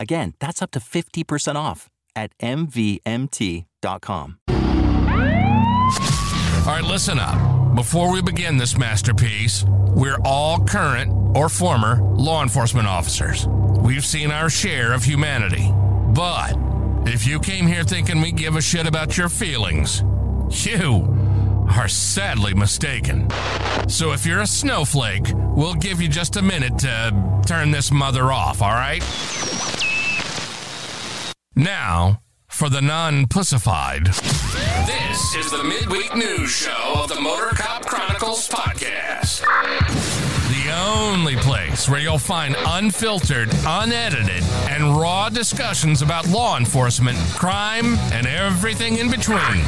Again, that's up to 50% off at MVMT.com. All right, listen up. Before we begin this masterpiece, we're all current or former law enforcement officers. We've seen our share of humanity. But if you came here thinking we give a shit about your feelings, you are sadly mistaken. So if you're a snowflake, we'll give you just a minute to turn this mother off, all right? Now, for the non pussified. This is the midweek news show of the Motor Cop Chronicles podcast. The only place where you'll find unfiltered, unedited, and raw discussions about law enforcement, crime, and everything in between.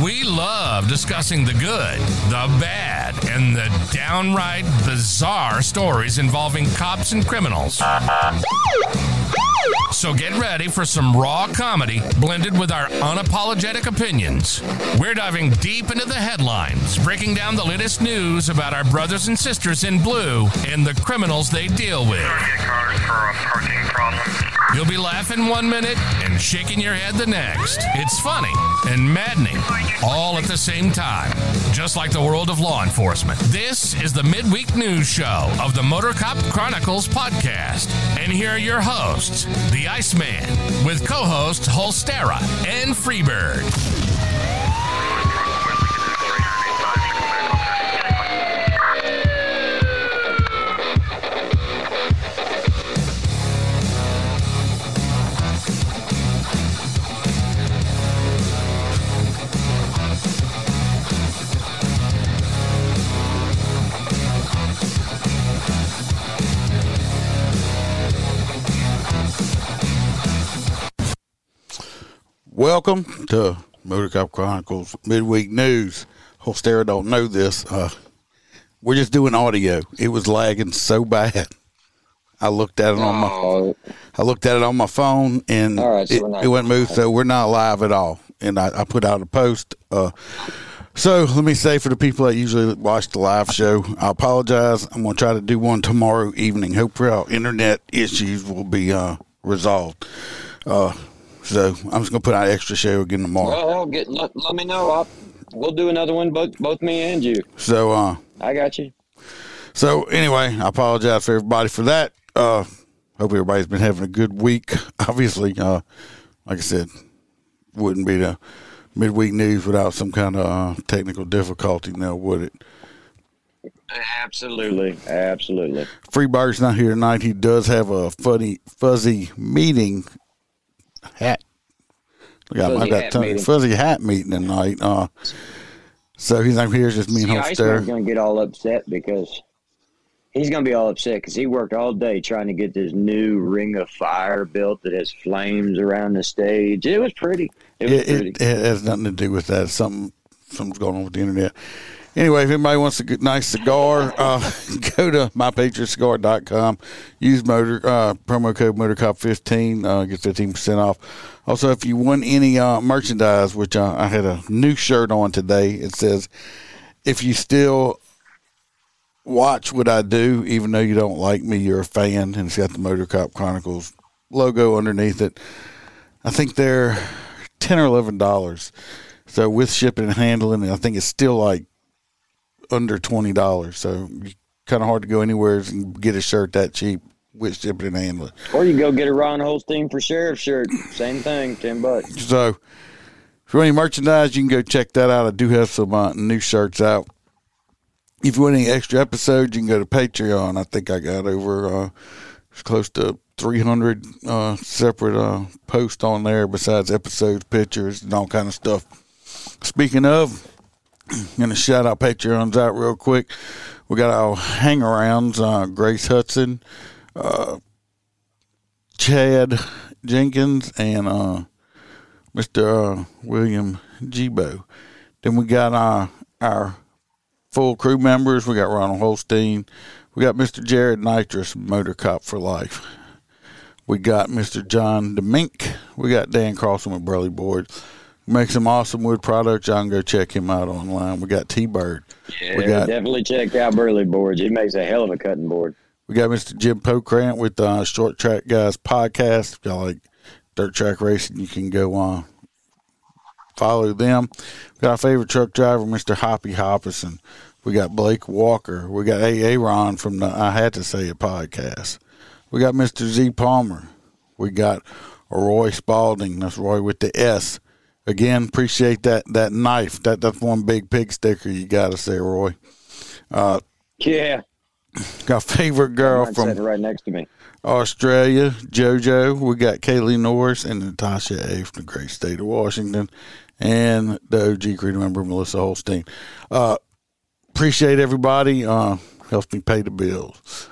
We love discussing the good, the bad, and the downright bizarre stories involving cops and criminals. So get ready for some raw comedy blended with our unapologetic opinions. We're diving deep into the headlines, breaking down the latest news about our brothers and sisters in blue and the criminals they deal with. You'll be laughing one minute and shaking your head the next. It's funny and maddening all at the same time, just like the world of law enforcement. This is the midweek news show of the Motor Cop Chronicles podcast. And here are your hosts, the Iceman, with co hosts Holstera and Freebird. Welcome to Motor Cop Chronicles Midweek News. Holstera don't know this. Uh, we're just doing audio. It was lagging so bad. I looked at it on my Oh, I looked at it on my phone and right, so it, it wouldn't move. So we're not live at all. And I, I put out a post. Uh, so let me say for the people that usually watch the live show, I apologize. I'm going to try to do one tomorrow evening. Hopefully our internet issues will be uh, resolved. Uh, so I'm just going to put out an extra show again tomorrow. well, get let, let me know. I'll, we'll do another one, both both me and you. So uh, I got you. So anyway, I apologize for everybody for that. Uh, hope everybody's been having a good week. Obviously, uh, like I said, wouldn't be the midweek news without some kind of uh, technical difficulty now, would it? Absolutely, absolutely. Freebird's not here tonight. He does have a funny, fuzzy meeting hat. I got, I Fuzzy got hat meeting. fuzzy hat meeting tonight. Uh, so he's like, here's just me and See, Iceman's Holster. going to get all upset because he's going to be all upset because he worked all day trying to get this new ring of fire built that has flames around the stage. It was pretty. It was It, pretty. it, it has nothing to do with that. Something something's going on with the internet. Anyway, if anybody wants a good, nice cigar, uh, go to mypatriotcigar.com. Use motor uh, promo code MotorCop15. Uh, get 15% off. Also, if you want any uh, merchandise, which uh, I had a new shirt on today, it says, if you still watch what I do, even though you don't like me, you're a fan. And it's got the Motor Cop Chronicles logo underneath it. I think they're ten or eleven dollars. So with shipping and handling, I think it's still like under twenty dollars. So kind of hard to go anywhere and get a shirt that cheap with shipping and handling. Or you go get a Ron Holstein for sheriff shirt. Same thing, ten bucks. So, if you want any merchandise, you can go check that out. I do have some uh, new shirts out. If you want any extra episodes, you can go to Patreon. I think I got over uh, close to 300 uh, separate uh, posts on there besides episodes, pictures, and all kind of stuff. Speaking of, To shout out Patreons out real quick. We got our hangarounds, uh, Grace Hudson, uh, Chad Jenkins, and uh, Mr. Uh, William Gibo. Then we got uh, our full crew members. We got Ronald Holstein. We got Mr. Jared Nitrous, Motor Cop for Life. We got Mr. John DeMink. We got Dan Carlson with Burley Board. Makes some awesome wood products. Y'all can go check him out online. We got T Bird. Yeah, We got- definitely check out Burley Boards. He makes a hell of a cutting board. We got Mr. Jim Pokrant with uh, Short Track Guys podcast. If y'all like dirt track racing, you can go uh, follow them. We got our favorite truck driver, Mr. Hoppy Hopperson. We got Blake Walker. We got A. Ron from the I Had to Say It podcast. We got Mr. Z Palmer. We got Roy Spalding. That's Roy with the S. Again, appreciate that that knife. That that's one big pig sticker you got to say, Roy. Uh, Yeah, Got favorite girl from right next to me. Australia, JoJo. We got Kaylee Norris and Natasha A. from the great state of Washington, and the OG crew member Melissa Holstein. Uh, appreciate everybody. Uh, helps me pay the bills.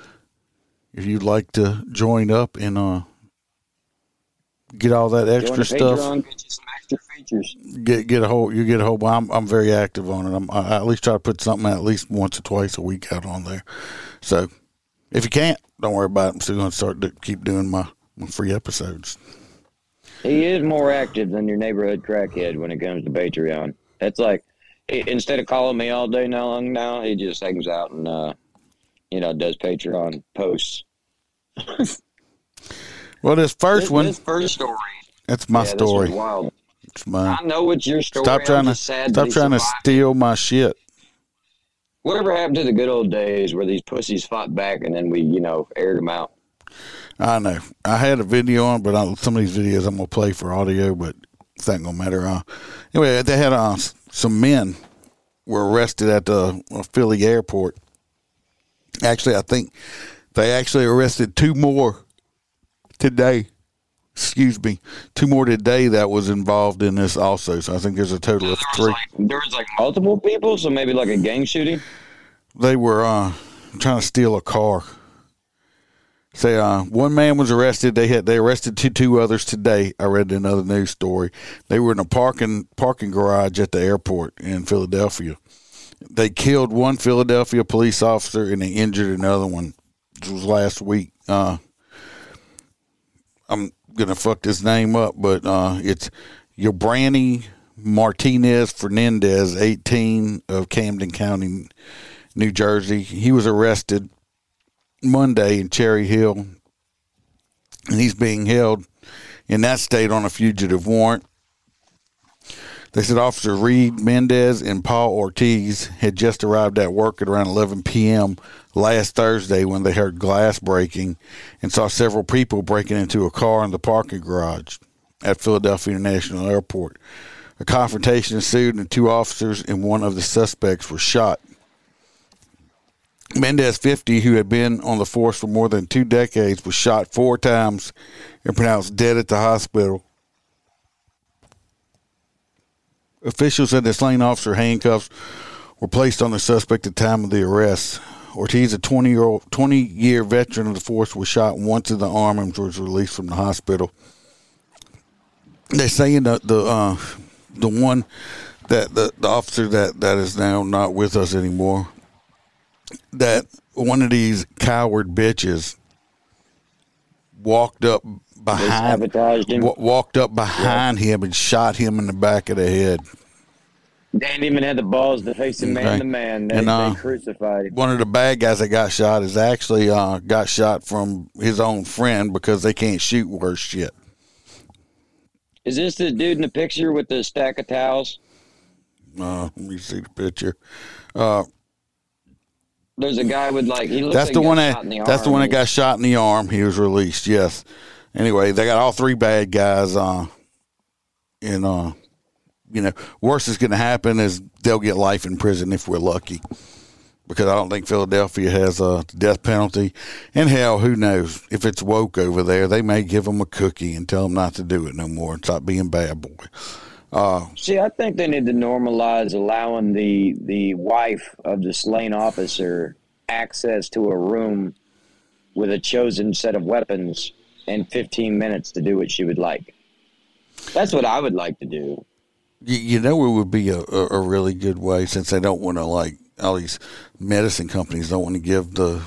If you'd like to join up and uh, get all that extra stuff, features. get get a whole you get a whole. well, I'm I'm very active on it. I'm, I at least try to put something at least once or twice a week out on there. So if you can't, don't worry about it. I'm still going to start to keep doing my, my free episodes. He is more active than your neighborhood crackhead when it comes to Patreon. That's like instead of calling me all day now long now, he just hangs out and uh, you know does Patreon posts. Well, this first This, one, this first story, that's my yeah, story. wild. It's mine. I know it's your story. Stop trying to just sad that stop trying to steal my shit. Whatever happened to the good old days where these pussies fought back and then we, you know, aired them out? I know. I had a video on, but I, some of these videos I'm gonna play for audio, but it's not gonna matter. Uh, anyway, they had uh, some men were arrested at the uh, Philly airport. Actually, I think they actually arrested two more today. Excuse me, two more today that was involved in this also. So I think there's a total of There was, three. like, there was like multiple people, so maybe like a gang shooting. they were uh, trying to steal a car. Say, uh, one man was arrested. They had they arrested two two others today. I read another news story. They were in a parking parking garage at the airport in Philadelphia. They killed one Philadelphia police officer and they injured another one. This was last week. Uh, I'm gonna fuck this name up, but uh, it's Yobrani Martinez Fernandez, 18 of Camden County, New Jersey. He was arrested Monday in Cherry Hill, and he's being held in that state on a fugitive warrant. They said Officer Reed Mendez and Paul Ortiz had just arrived at work at around 11 p.m. last Thursday when they heard glass breaking and saw several people breaking into a car in the parking garage at Philadelphia International Airport. A confrontation ensued, and two officers and one of the suspects were shot. Mendez, 50, who had been on the force for more than two decades, was shot four times and pronounced dead at the hospital. Officials said the slain officer handcuffs were placed on the suspect at the time of the arrest. Ortiz, a 20 year old, 20 year veteran of the force, was shot once in the arm and was released from the hospital. They're saying that the uh, the one that the, the officer that, that is now not with us anymore, that one of these coward bitches walked up behind walked up behind him and shot him in the back of the head. They didn't even have the balls to face him man Okay. to man. They, And, uh, they crucified him. One of the bad guys that got shot is actually uh, got shot from his own friend because they can't shoot worse shit. Is this the dude in the picture with the stack of towels? Uh, let me see the picture. Uh, There's a guy with like he looks That's like the he one that shot in the that's the one that got shot in the arm. He was released. Yes. Anyway, they got all three bad guys. Uh, and uh, you know, worst is going to happen is they'll get life in prison if we're lucky. Because I don't think Philadelphia has a death penalty, and hell, who knows if it's woke over there? They may give them a cookie and tell them not to do it no more and stop being bad boy. Uh, See, I think they need to normalize allowing the the wife of the slain officer access to a room with a chosen set of weapons and 15 minutes to do what she would like. That's what I would like to do. You, you know, it would be a, a, a really good way since they don't want to like all these medicine companies don't want to give the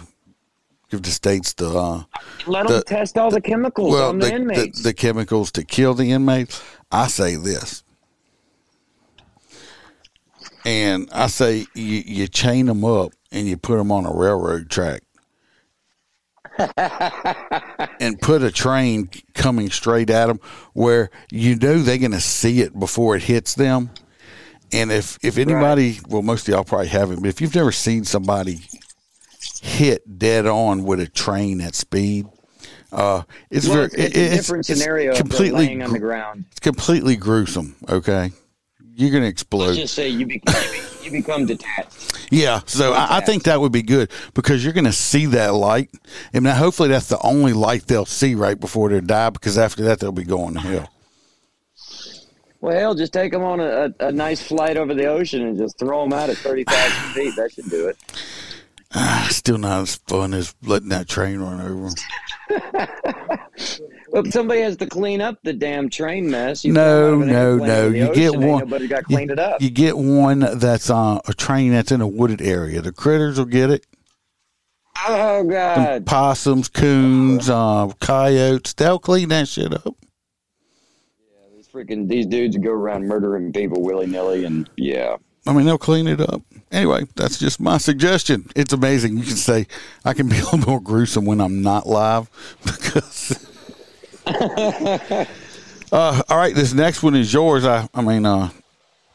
give the states the uh, Let them The- test all the chemicals well on the, the, the, inmates. the chemicals to kill the inmates. I say this, and I say you, you chain them up and you put them on a railroad track. and put a train coming straight at them where you know they're going to see it before it hits them. And if if anybody, well, most of y'all probably haven't, but if you've never seen somebody hit dead on with a train at speed, uh, it's Well, very it's, it's a it's- different it's completely laying on the ground. it's completely gruesome. Okay, you're gonna Let's explode. just say you, be, you, become detached. Yeah, so I, I think that would be good because you're going to see that light, and now hopefully that's the only light they'll see right before they die. Because after that, they'll be going to hell. Well, hell, just take them on a, a, a nice flight over the ocean and just throw them out at 30,000 feet. That should do it. Ah, still not as fun as letting that train run over. 'em. Well, somebody has to clean up the damn train mess. You No, throw 'em out of an no, no. You get one. Nobody got you- cleaned it up. You get one that's uh, a train that's in a wooded area. The critters will get it. oh God! Possums, coons, uh, coyotes. They'll clean that shit up. Yeah, these freaking these dudes go around murdering people willy nilly, and yeah. I mean, they'll clean it up. Anyway, that's just my suggestion. It's amazing. You can say I can be a little more gruesome when I'm not live because. uh, all right, this next one is yours. I, I mean, uh,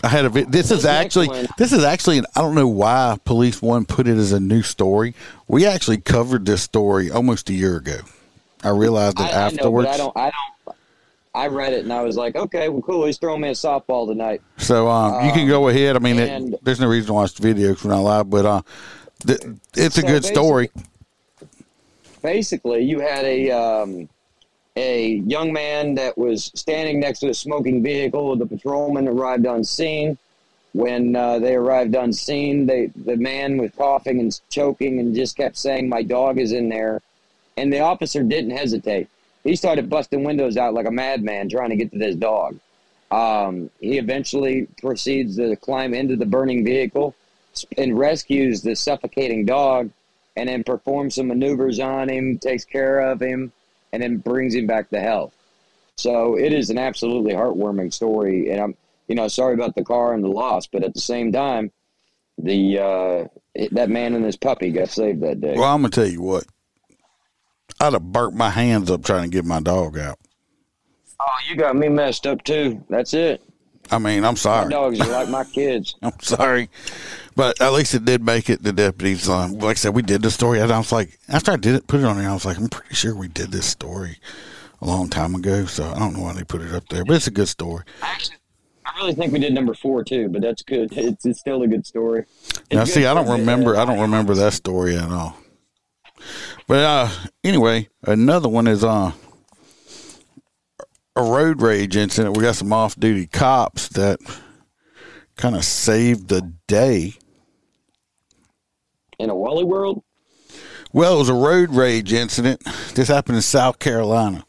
I had a. This is This next actually. one- This is actually. an- I don't know why PoliceOne put it as a new story. We actually covered this story almost a year ago. I realized it I, I know, afterwards. I don't. I don't. I read it and I was like, okay, well, cool. He's throwing me a softball tonight. So um, you can go ahead. I mean, it- there's no reason to watch the video because we're not live, but uh, th- it's a So good story. basically you had a um, a young man that was standing next to a smoking vehicle. The patrolman arrived on scene. When uh, they arrived on scene, they the man was coughing and choking and just kept saying, "My dog is in there," and the officer didn't hesitate. He started busting windows out like a madman, trying to get to this dog. Um, he eventually proceeds to climb into the burning vehicle and rescues the suffocating dog and then performs some maneuvers on him, takes care of him, and then brings him back to health. So it is an absolutely heartwarming story, and I'm, you know, sorry about the car and the loss, but at the same time, the uh, that man and his puppy got saved that day. Well, I'm gonna tell you what. I'd have burnt my hands up trying to get my dog out. oh, you got me messed up too. That's it. I mean, I'm My sorry. dogs are like my kids. I'm sorry, but at least it did make it. The deputies, um, like I said, we did the story. And I was like, after I did it, put it on there. I was like, I'm pretty sure we did this story a long time ago. So I don't know why they put it up there, but it's a good story. Actually, I really think we did number four too, but that's good. It's, it's still a good story. It's Now, good see, I don't remember. I don't remember that story at all. But uh, anyway, another one is uh, a road rage incident. We got some off-duty cops that kind of saved the day. In a Wally world. Well, it was a road rage incident. This happened in South Carolina.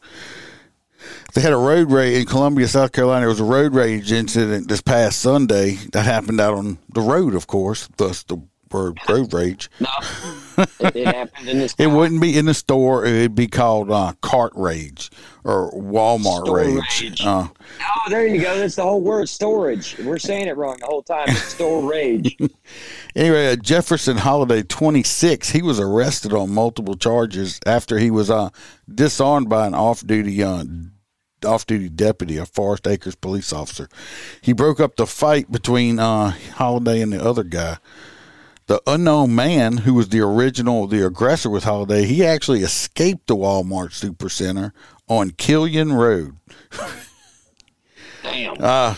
They had a road rage in Columbia, South Carolina. There was a road rage incident this past Sunday that happened out on the road, of course, thus the word road rage. No, it, in this. It wouldn't be in the store. It'd be called uh, cart rage or Walmart rage. Uh, Oh, there you go. That's the whole word, storage. We're saying it wrong the whole time. It's store rage. anyway, uh, Jefferson Holiday, 26, he was arrested on multiple charges after he was uh, disarmed by an off-duty uh, off-duty deputy, a Forest Acres police officer. He broke up the fight between uh, Holiday and the other guy. The unknown man who was the original, the aggressor with Holiday, he actually escaped the Walmart Supercenter on Killian Road. Damn. Uh,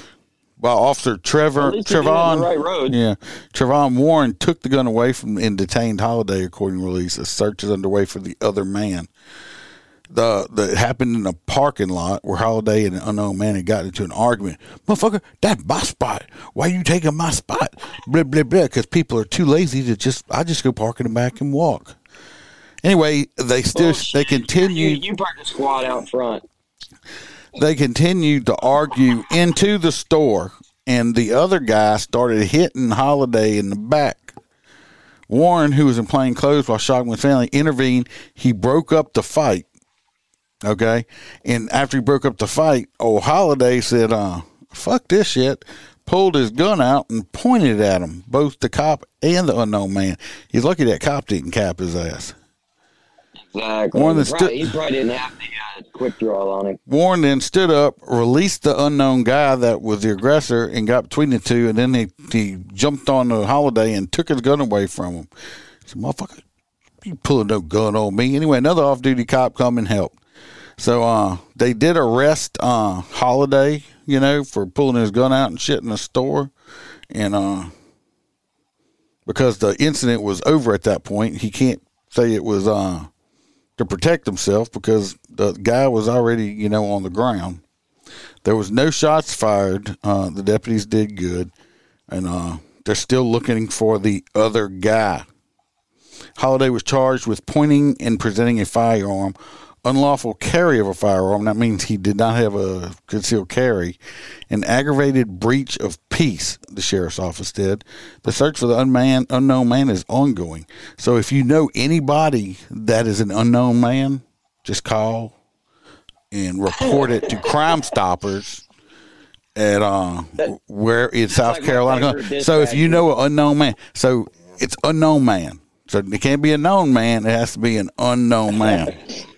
while Officer Trevor At least he did it on Trevon, right road. yeah, Trevon Warren took the gun away from and detained Holiday, according to release. A search is underway for the other man. The that happened in a parking lot where Holiday and an unknown man had gotten into an argument. Motherfucker, that's my spot. Why you taking my spot? Blah blah blah. Because people are too lazy to just. I just go park in the back and walk. Anyway, they still Bullshit. they continue. You, you parked the squad out front. they continued to argue into the store, and the other guy started hitting Holiday in the back. Warren, who was in plain clothes while shocking his family, intervened. He broke up the fight. Okay, and after he broke up the fight, old Holiday said, "Uh, fuck this shit." Pulled his gun out and pointed at him, both the cop and the unknown man. He's lucky that cop didn't cap his ass. Exactly. That he, probably, stood- he probably didn't have the uh, quick draw on him. Warren then stood up, released the unknown guy that was the aggressor, and got between the two. And then he, he jumped on the holiday and took his gun away from him. He said, "Motherfucker, you pulling no gun on me." Anyway, another off-duty cop come and helped. So uh, they did arrest uh, Holiday, you know, for pulling his gun out and shit in the store, and uh, because the incident was over at that point, he can't say it was uh, to protect himself because the guy was already, you know, on the ground. There was no shots fired. Uh, the deputies did good, and uh, they're still looking for the other guy. Holiday was charged with pointing and presenting a firearm, unlawful carry of a firearm. That means he did not have a concealed carry, an aggravated breach of peace. The sheriff's office did. The search for the unman, unknown man is ongoing. So if you know anybody that is an unknown man, just call and report it to Crime Stoppers at uh where in South like Carolina. So if you know an unknown man, so it's unknown man. So it can't be a known man. It has to be an unknown man.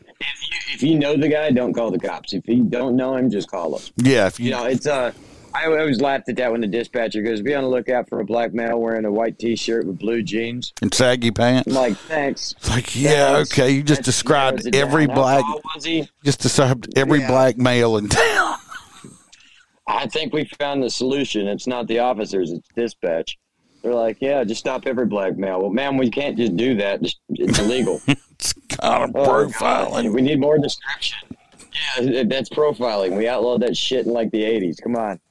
If you, know the guy, don't call the cops. If you don't know him, just call him. Yeah, if you, You know, it's uh, I always laughed at that when the dispatcher goes, "Be on the lookout for a black male wearing a white T-shirt with blue jeans." and saggy pants. I'm like, thanks. It's like, yeah, Thanks. okay. You just That described every down. Black, was he? just described every Yeah. black male in town. I think we found the solution. It's not the officers; it's dispatch. They're like, "Yeah, just stop every blackmail. Well, man, we can't just do that. Just, it's illegal. It's kind of Oh, God. profiling. We need more description. Yeah, that's profiling. We outlawed that shit in like the '80s. Come on.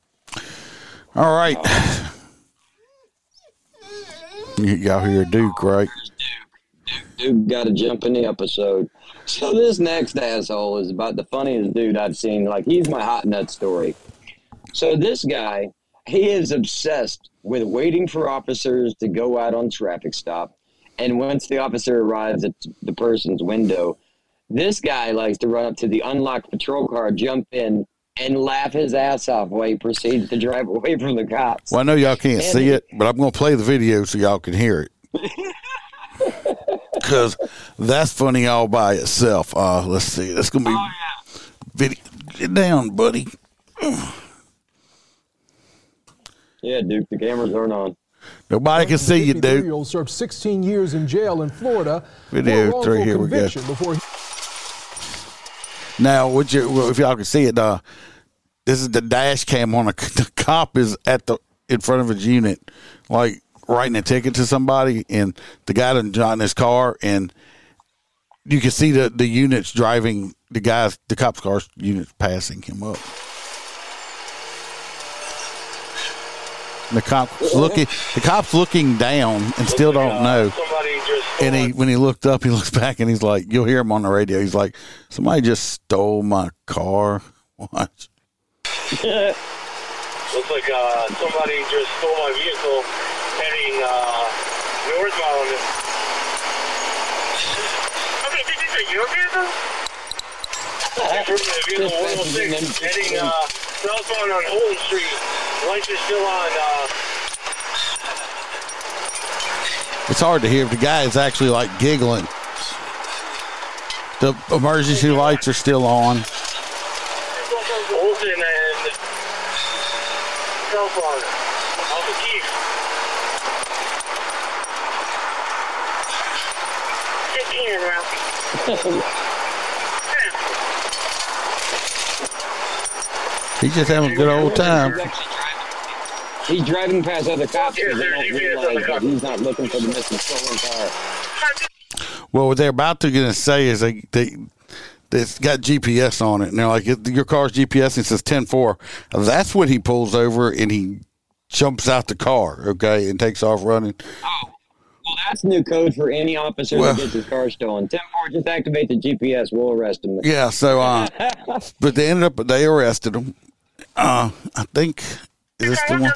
All right. You got here, Duke, right? Dude got to jump in the episode. So this next asshole is about the funniest dude I've seen. Like he's my hot nut story. So this guy, he is obsessed with waiting for officers to go out on traffic stop, and once the officer arrives at the person's window, this guy likes to run up to the unlocked patrol car, jump in, and laugh his ass off while he proceeds to drive away from the cops. Well, I know y'all can't Man, see it, but I'm going to play the video so y'all can hear it. Because that's funny all by itself. Uh, let's see. That's going to be Oh yeah. video. Get down, buddy. Yeah, Duke, the cameras aren't on. Nobody can see you, Duke. You'll serve 16 years in jail in Florida. Video for three, wrongful here we go. conviction Before he- Now, would you, well, if y'all can see it, uh, this is the dash cam on a the cop is at the in front of his unit, like writing a ticket to somebody, and the guy done got in his car, and you can see the the units driving the guys, the cops' cars units passing him up. The cops looking, the cops looking down, and still don't know. And he, when he looked up, he looks back and he's like, you'll hear him on the radio. He's like, somebody just stole my car. Watch. looks like uh, somebody just stole my vehicle heading uh, northbound. Okay, this is a your vehicle? Improving the vehicle Dispatch is in 106 heading uh, southbound on Holden Street. Lights are still on. Uh, It's hard to hear. if The guy is actually like giggling. The emergency lights are still on. Olsen and phone. Alpha Keith. 15 in. He's just having a good old time. He's driving. Driving past other cops because they don't realize that he's not looking for the missing stolen car. Well, what they're about to gonna say is they they it's got GPS on it. And they're like, your car's GPS and it says 10-4. That's when he pulls over and he jumps out the car, okay, and takes off running. Oh, well, that's new code for any officer Well- that gets his car stolen. 10 4, just activate the GPS. We'll arrest him. Yeah, so uh but they ended up they arrested him. Uh I think is this the one?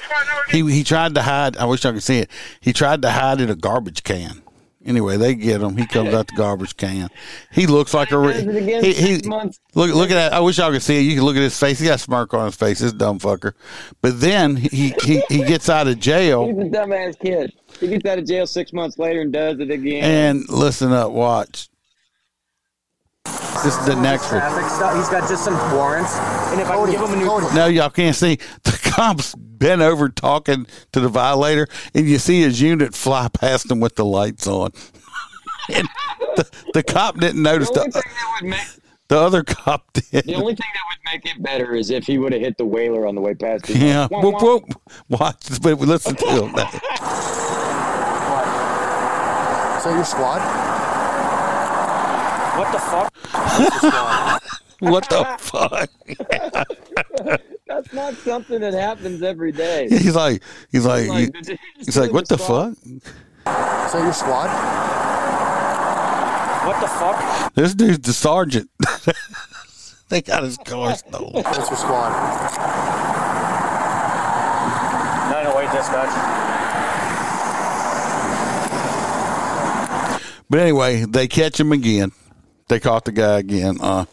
He he tried to hide I wish I could see it. He tried to hide in a garbage can. Anyway, they get him. He comes out the garbage can. He looks like a re- Does it again, he, he look look at that. I wish y'all could see it. You can look at his face. He got a smirk on his face. This dumb fucker. But then he he, he gets out of jail. He's a dumbass kid. He gets out of jail six months later and does it again. And listen up, watch. This is the next one. Traffic stop. He's got just some warrants, and if I can give him a new No, y'all can't see. The cops bent over talking to the violator, and you see his unit fly past him with the lights on. and the, the cop didn't notice. the only The, thing that would make the other cop did. the only thing that would make it better is if he would have hit the whaler on the way past. him. Yeah, Wah, whoop, wah. whoop. Watch, but listen to him. now. So your squad? What the fuck? What the fuck? That's not something that happens every day. He's like, he's like, Like, he- he's like, what the fuck? So your squad? What the fuck? This dude's the sergeant. they got his car stolen. That's your squad? 908 dispatch. But anyway, they catch him again. They caught the guy again. Uh,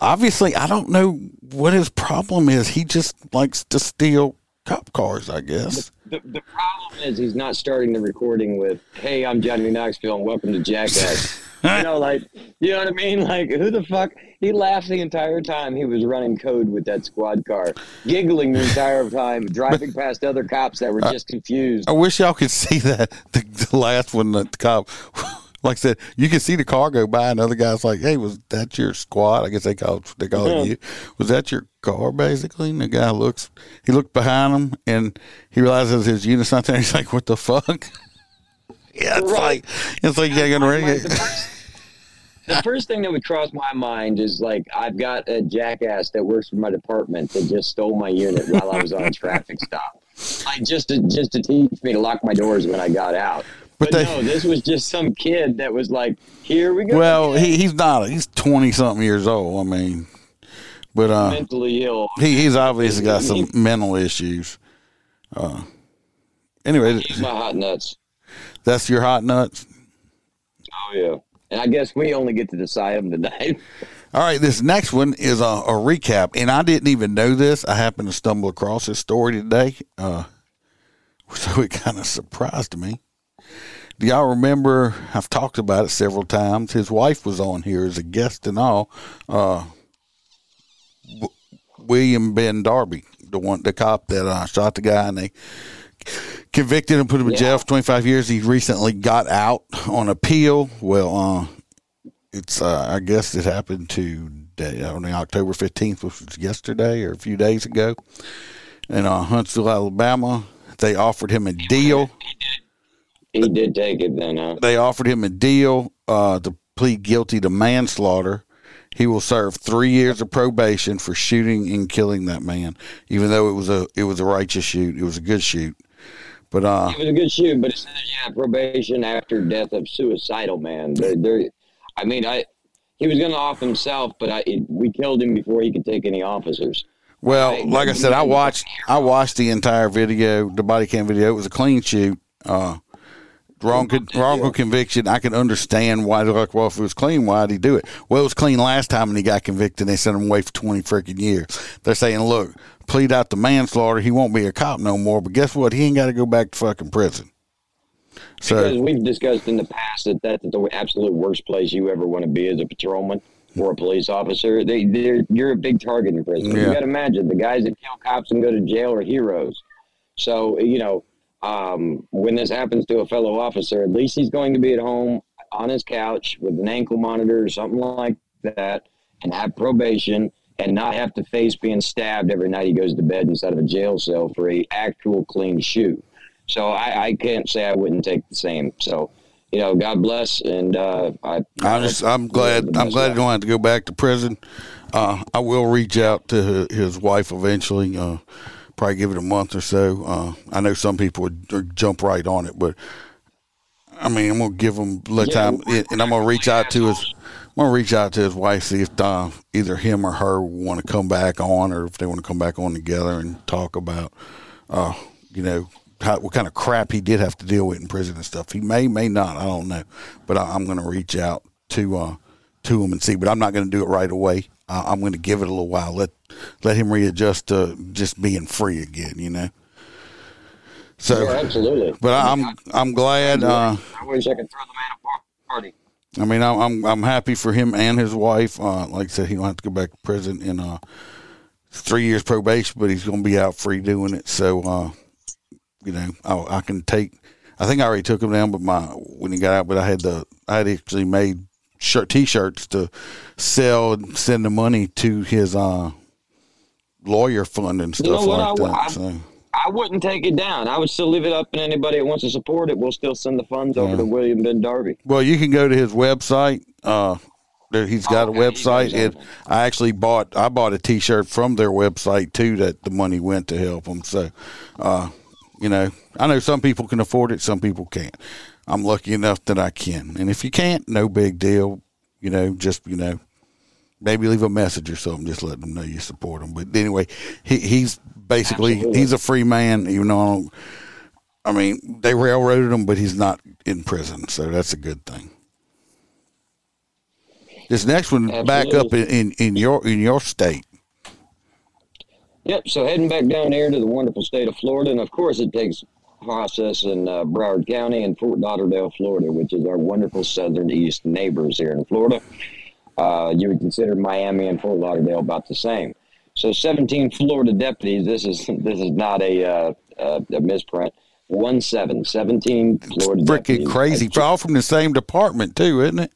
obviously, I don't know what his problem is. He just likes to steal cop cars, I guess. The, the problem is he's not starting the recording with, "Hey, I'm Johnny Knoxville, and welcome to Jackass." you know, like, you know what I mean? Like, who the fuck? He laughed the entire time he was running code with that squad car, giggling the entire time, driving past other cops that were just confused. I wish y'all could see that the, the last one that the cop. Like I said, you can see the car go by, and other guy's like, "Hey, was that your squad?" I guess they call they call it you. Was that your car, basically? And the guy looks, he looked behind him, and he realizes his unit's not there. He's like, "What the fuck?" yeah, it's Right. like it's like you're gonna ring it. the first thing that would cross my mind is like I've got a jackass that works for my department that just stole my unit while I was on a traffic stop, like just to just to teach me to lock my doors when I got out. But But, they- no, this was just some kid that was like, "Here we go." Well, he, he's not. He's twenty something years old. I mean, but uh, mentally ill. he, he's obviously got some mental issues. Uh, anyway, He's my hot nuts. that's your hot nuts. Oh yeah, and I guess we only get to decide them tonight. All right, this next one is a, a recap, and I didn't even know this. I happened to stumble across this story today, uh, so it kind of surprised me. Do y'all remember? I've talked about it several times. His wife was on here as a guest and all. Uh, W- William Ben Darby, the one, the cop that uh, shot the guy, and they convicted him, put him in jail for 25 years. He recently got out on appeal. Well, uh, it's uh, I guess it happened today on October 15th, which was yesterday or a few days ago, in uh, Huntsville, Alabama. They offered him a deal. He did take it then, huh? They offered him a deal uh, to plead guilty to manslaughter. He will serve three years of probation for shooting and killing that man, even though it was a it was a righteous shoot. It was a good shoot, but uh, It was a good shoot, but it says yeah, probation after death of suicidal man. They're, they're, I mean, I he was going to off himself, but I we killed him before he could take any officers. Well, Right. like I said, I watched I watched the entire video, the body cam video. It was a clean shoot. Uh, wrong con- wrongful conviction. I can understand why like, well, if it was clean, why'd he do it? Well, it was clean last time, and he got convicted. and They sent him away for twenty freaking years. They're saying, look, plead out the manslaughter. He won't be a cop no more. But guess what? He ain't got to go back to fucking prison. Because So we've discussed in the past that that's the absolute worst place you ever want to be as a patrolman or a police officer. They, they're, you're a big target in prison. Yeah. You got to imagine the guys that kill cops and go to jail are heroes. So you know, um, when this happens to a fellow officer, at least he's going to be at home. on his couch with an ankle monitor or something like that and have probation and not have to face being stabbed every night he goes to bed instead of a jail cell for a actual clean shoe. So I, I can't say I wouldn't take the same. So, you know, God bless, and uh, I. I just, I'm glad, I'm glad he don't have to go back to prison. Uh, I will reach out to his wife eventually. Uh, probably give it a month or so. Uh, I know some people would, jump right on it, but I mean, I'm gonna give him let Yeah, time, and I'm gonna reach out to his. I'm gonna reach out to his wife, see if uh, either him or her want to come back on, or if they want to come back on together and talk about, uh, you know, how, what kind of crap he did have to deal with in prison and stuff. He may, may not. I don't know, but I, I'm gonna reach out to uh, to him and see. But I'm not gonna do it right away. I, I'm gonna give it a little while. Let let him readjust to just being free again. You know. So, Yeah, absolutely. but I, I'm I'm glad. Uh, I wish I could throw the man a party. I mean, I'm I'm, I'm happy for him and his wife. Uh, like I said, he don't have to go back to prison in uh, three years probation, but he's going to be out free doing it. So, uh, you know, I, I can take. I think I already took him down, but my when he got out, but I had the I had actually made shirt t-shirts to sell and send the money to his uh, lawyer fund and stuff You know like I- that. I- so. I wouldn't take it down. I would still leave it up, and anybody that wants to support it, will still send the funds over to William Ben Darby. Well, you can go to his website. Uh, there, he's got Okay, a website. It. I actually bought. I bought a T-shirt from their website too. That the money went to help them. So, uh, you know, I know some people can afford it, some people can't. I'm lucky enough that I can. And if you can't, no big deal. You know, just you know, maybe leave a message or something. Just let them know you support them. But anyway, he, he's basically Absolutely. he's a free man. Even though I don't. I mean, they railroaded him, but he's not in prison, so that's a good thing. This next one back up in, in, in your in your state. Yep. So heading back down here to the wonderful state of Florida, and of course it takes process in uh, Broward County and Fort Lauderdale, Florida, which is our wonderful southern east neighbors here in Florida. Uh, you would consider Miami and Fort Lauderdale about the same. So 17 Florida deputies. This is this is not a uh, a misprint. One seven, 17 Florida Freaking crazy. All from the same department too, isn't it?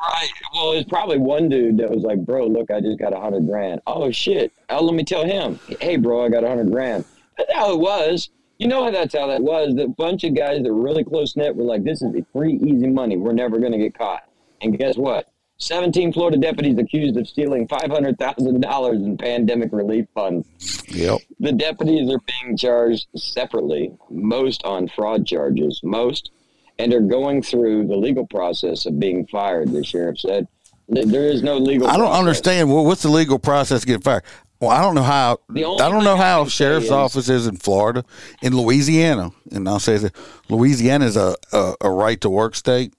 Right. Well, it's probably one dude that was like, "Bro, look, I just got a hundred grand." Oh shit! Oh, let me tell him. Hey, bro, I got a hundred grand. That's how it was. You know how that's how that was. The bunch of guys that were really close knit were like, "This is free, easy money. We're never going to get caught." And guess what? Seventeen Florida deputies accused of stealing five hundred thousand dollars in pandemic relief funds. Yep. The deputies are being charged separately, most on fraud charges, most, and are going through the legal process of being fired. The sheriff said there is no legal. I don't process. understand. Well, what's the legal process to get fired? Well, I don't know how. I don't know how sheriff's is- office is in Florida, in Louisiana, and I'll say that Louisiana is a, a, a right to work state,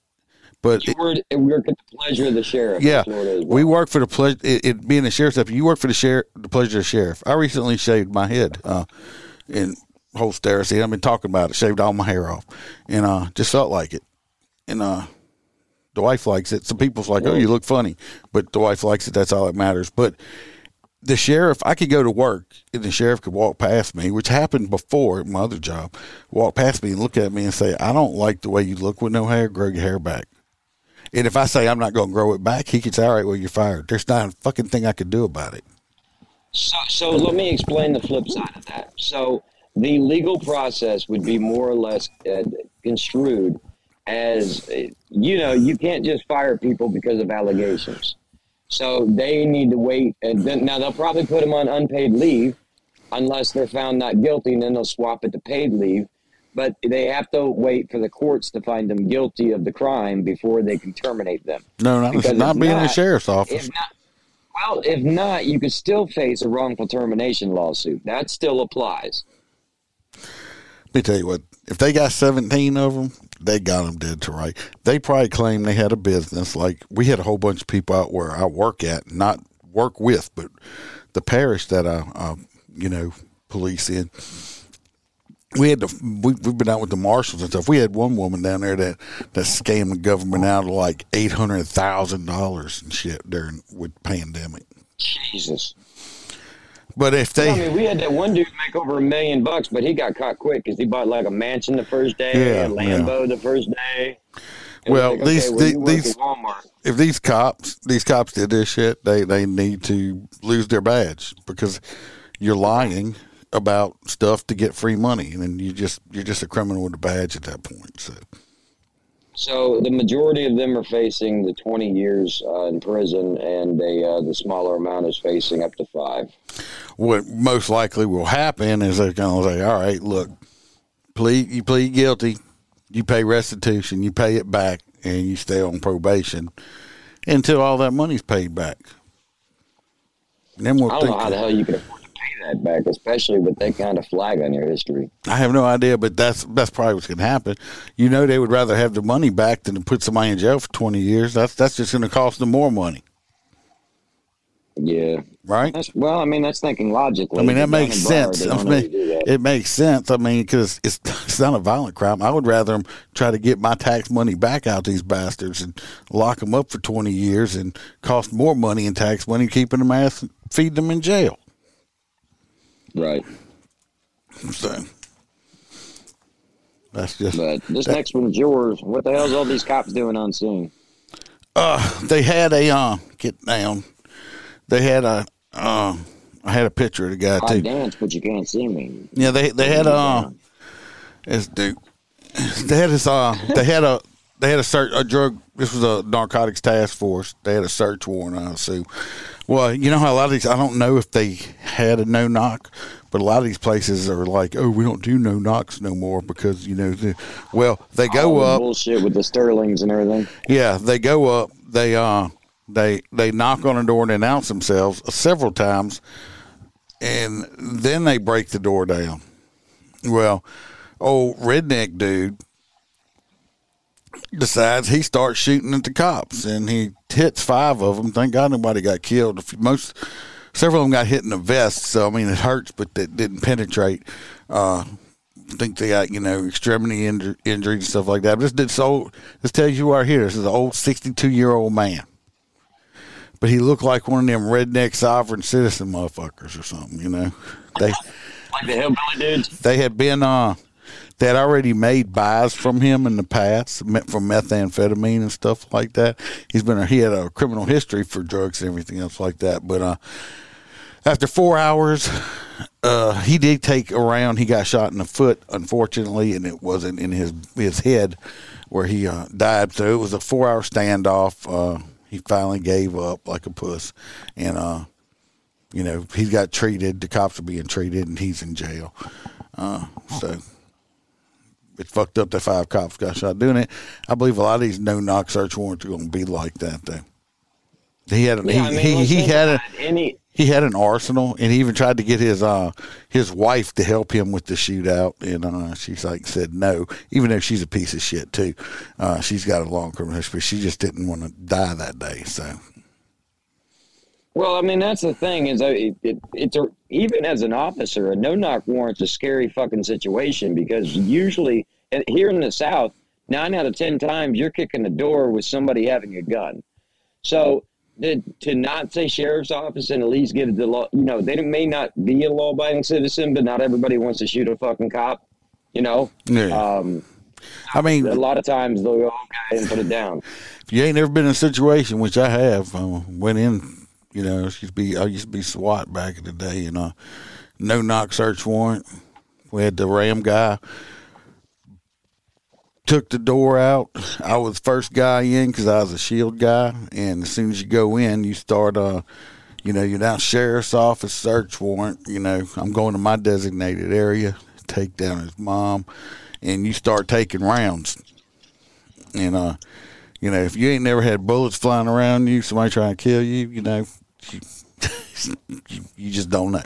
but You were, we work at the pleasure of the sheriff. Yeah, well. we work for the pleasure. It, it being a sheriff's deputy, you work for the sheriff, the pleasure of the sheriff. I recently shaved my head, uh, in Holster. See, I've been talking about it. Shaved all my hair off, and uh, just felt like it. And uh, the wife likes it. Some people's like, "Oh, you look funny," but the wife likes it. That's all that matters. But the sheriff, I could go to work, and the sheriff could walk past me, which happened before at my other job. Walk past me and look at me and say, "I don't like the way you look with no hair. Grow your hair back." And if I say I'm not going to grow it back, he could say, "All right, well, you're fired." There's not a fucking thing I could do about it. So, so let me explain the flip side of that. So the legal process would be more or less uh, construed as, uh, you know, you can't just fire people because of allegations. So they need to wait, and then now they'll probably put them on unpaid leave, unless they're found not guilty, and then they'll swap it to paid leave. But they have to wait for the courts to find them guilty of the crime before they can terminate them. No, not, Because not being in the sheriff's office. If not, well, if not, you could still face a wrongful termination lawsuit. That still applies. Let me tell you what. If they got 17 of them, they got them dead to right. They probably claim they had a business. Like we had a whole bunch of people out where I work at, not work with, but the parish that I, uh, you know, police in. We had to. We, we've been out with the marshals and stuff. We had one woman down there that that scammed the government out of like eight hundred thousand dollars and shit during with pandemic. Jesus. But if they, I mean, we had that one dude make over a million bucks, but he got caught quick because he bought like a mansion the first day, Yeah, a Lambo the first day. Well, like, these- okay, well, the- you work these- Walmart. if these cops these cops did this shit, they they need to lose their badge because you're lying about stuff to get free money, and then you just you're just a criminal with a badge at that point. So So the majority of them are facing the 20 years uh, in prison, and they, uh, the smaller amount is facing up to five. what most likely will happen is they're going to say, "All right, look, plead you plead guilty, you pay restitution, you pay it back, and you stay on probation until all that money's paid back." And then we'll I don't think. know how the hell you can afford that back, especially with that kind of flag on your history. I have no idea, but that's that's probably what's going to happen. You know, they would rather have the money back than to put somebody in jail for twenty years. That's that's just going to cost them more money, Yeah. right? That's, well, I mean, that's thinking logically. I mean, that makes sense. I mean, really do that. it makes sense. I mean, because it's it's not a violent crime. I would rather them try to get my tax money back out these bastards and lock them up for twenty years and cost more money in tax money keeping them ass feed them in jail. Right. So that's just But this next one's yours. What the hell's all these cops doing on scene? uh they had a uh get down. They had a uh I had a picture of the guy I too. dance, but you can't see me. Yeah, they they had uh it's dude. They had this uh they had a they had a search a drug this was a narcotics task force. They had a search warrant I assume. Well, you know how a lot of these I don't know if they had a no knock, but a lot of these places are like, Oh, we don't do no knocks no more because, you know, the, well, they go the up bullshit with the Sterlings and everything. yeah, they go up. They uh, they they knock on a door and announce themselves several times, and then they break the door down. Well, old redneck dude decides he starts shooting at the cops, and he hits five of them. Thank God nobody got killed. Most several of them got hit in the vest, so I mean it hurts, but that didn't penetrate. Uh, I think they got you know extremity inju- injuries and stuff like that. But this this so. this tells you right here. This is an old sixty two year old man, but he looked like one of them redneck sovereign citizen motherfuckers or something. You know, they Like the hillbilly dudes. they had been uh had already made buys from him in the past from methamphetamine and stuff like that. He's been he had a criminal history for drugs and everything else like that. But uh, after four hours, uh, he did take a round. He got shot in the foot, unfortunately, and it wasn't in his his head where he uh, died. So it was a four hour standoff. Uh, he finally gave up like a puss, and uh, you know he got treated. The cops are being treated, and he's in jail. Uh, so it's fucked up that five cops got shot doing it. I believe a lot of these no knock search warrants are going to be like that though. He had a, Yeah, I he, mean, he, he had a any he had an arsenal, and he even tried to get his uh his wife to help him with the shootout, and uh, she's like said no, even though she's a piece of shit too. Uh, she's got a long criminal history. She just didn't want to die that day. So Well, I mean, that's the thing is, uh, it, it, it's a, even as an officer, a no knock warrant's a scary fucking situation because usually here in the South, nine out of ten times you're kicking the door with somebody having a gun. So the, to not say sheriff's office and at least get the law, you know, they may not be a law abiding citizen, but not everybody wants to shoot a fucking cop. You know, yeah, um, I mean, a lot of times they'll go okay and put it down. if you ain't never been in a situation, which I have, uh, went in. You know, used be I used to be SWAT back in the day, and uh, no knock search warrant. We had the Ram guy took the door out. I was first guy in because I was a shield guy, and as soon as you go in, you start uh, you know, you're down sheriff's office search warrant. You know, I'm going to my designated area, take down his mom, and you start taking rounds. And uh, you know, if you ain't never had bullets flying around you, somebody trying to kill you, you know, you, you just don't know.